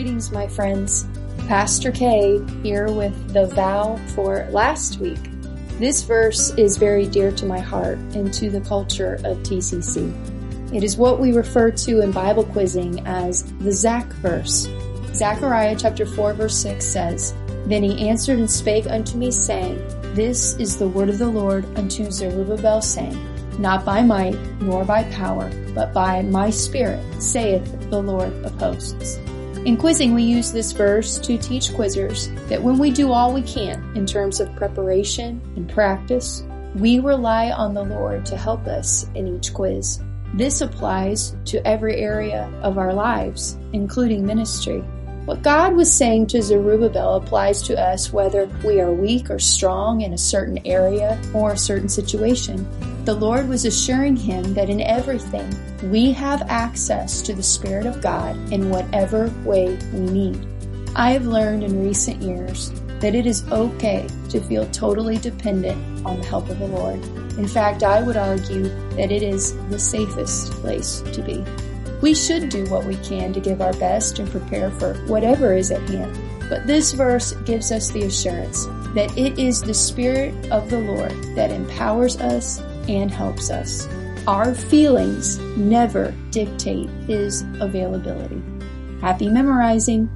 Greetings, my friends. Pastor K here with the vow for last week. This verse is very dear to my heart and to the culture of TCC. It is what we refer to in Bible quizzing as the Zach verse. Zechariah chapter 4 verse 6 says, Then he answered and spake unto me saying, This is the word of the Lord unto Zerubbabel saying, Not by might nor by power, but by my spirit, saith the Lord of hosts. In quizzing, we use this verse to teach quizzers that when we do all we can in terms of preparation and practice, we rely on the Lord to help us in each quiz. This applies to every area of our lives, including ministry. What God was saying to Zerubbabel applies to us whether we are weak or strong in a certain area or a certain situation. The Lord was assuring him that in everything we have access to the Spirit of God in whatever way we need. I have learned in recent years that it is okay to feel totally dependent on the help of the Lord. In fact, I would argue that it is the safest place to be. We should do what we can to give our best and prepare for whatever is at hand. But this verse gives us the assurance that it is the Spirit of the Lord that empowers us and helps us. Our feelings never dictate His availability. Happy memorizing!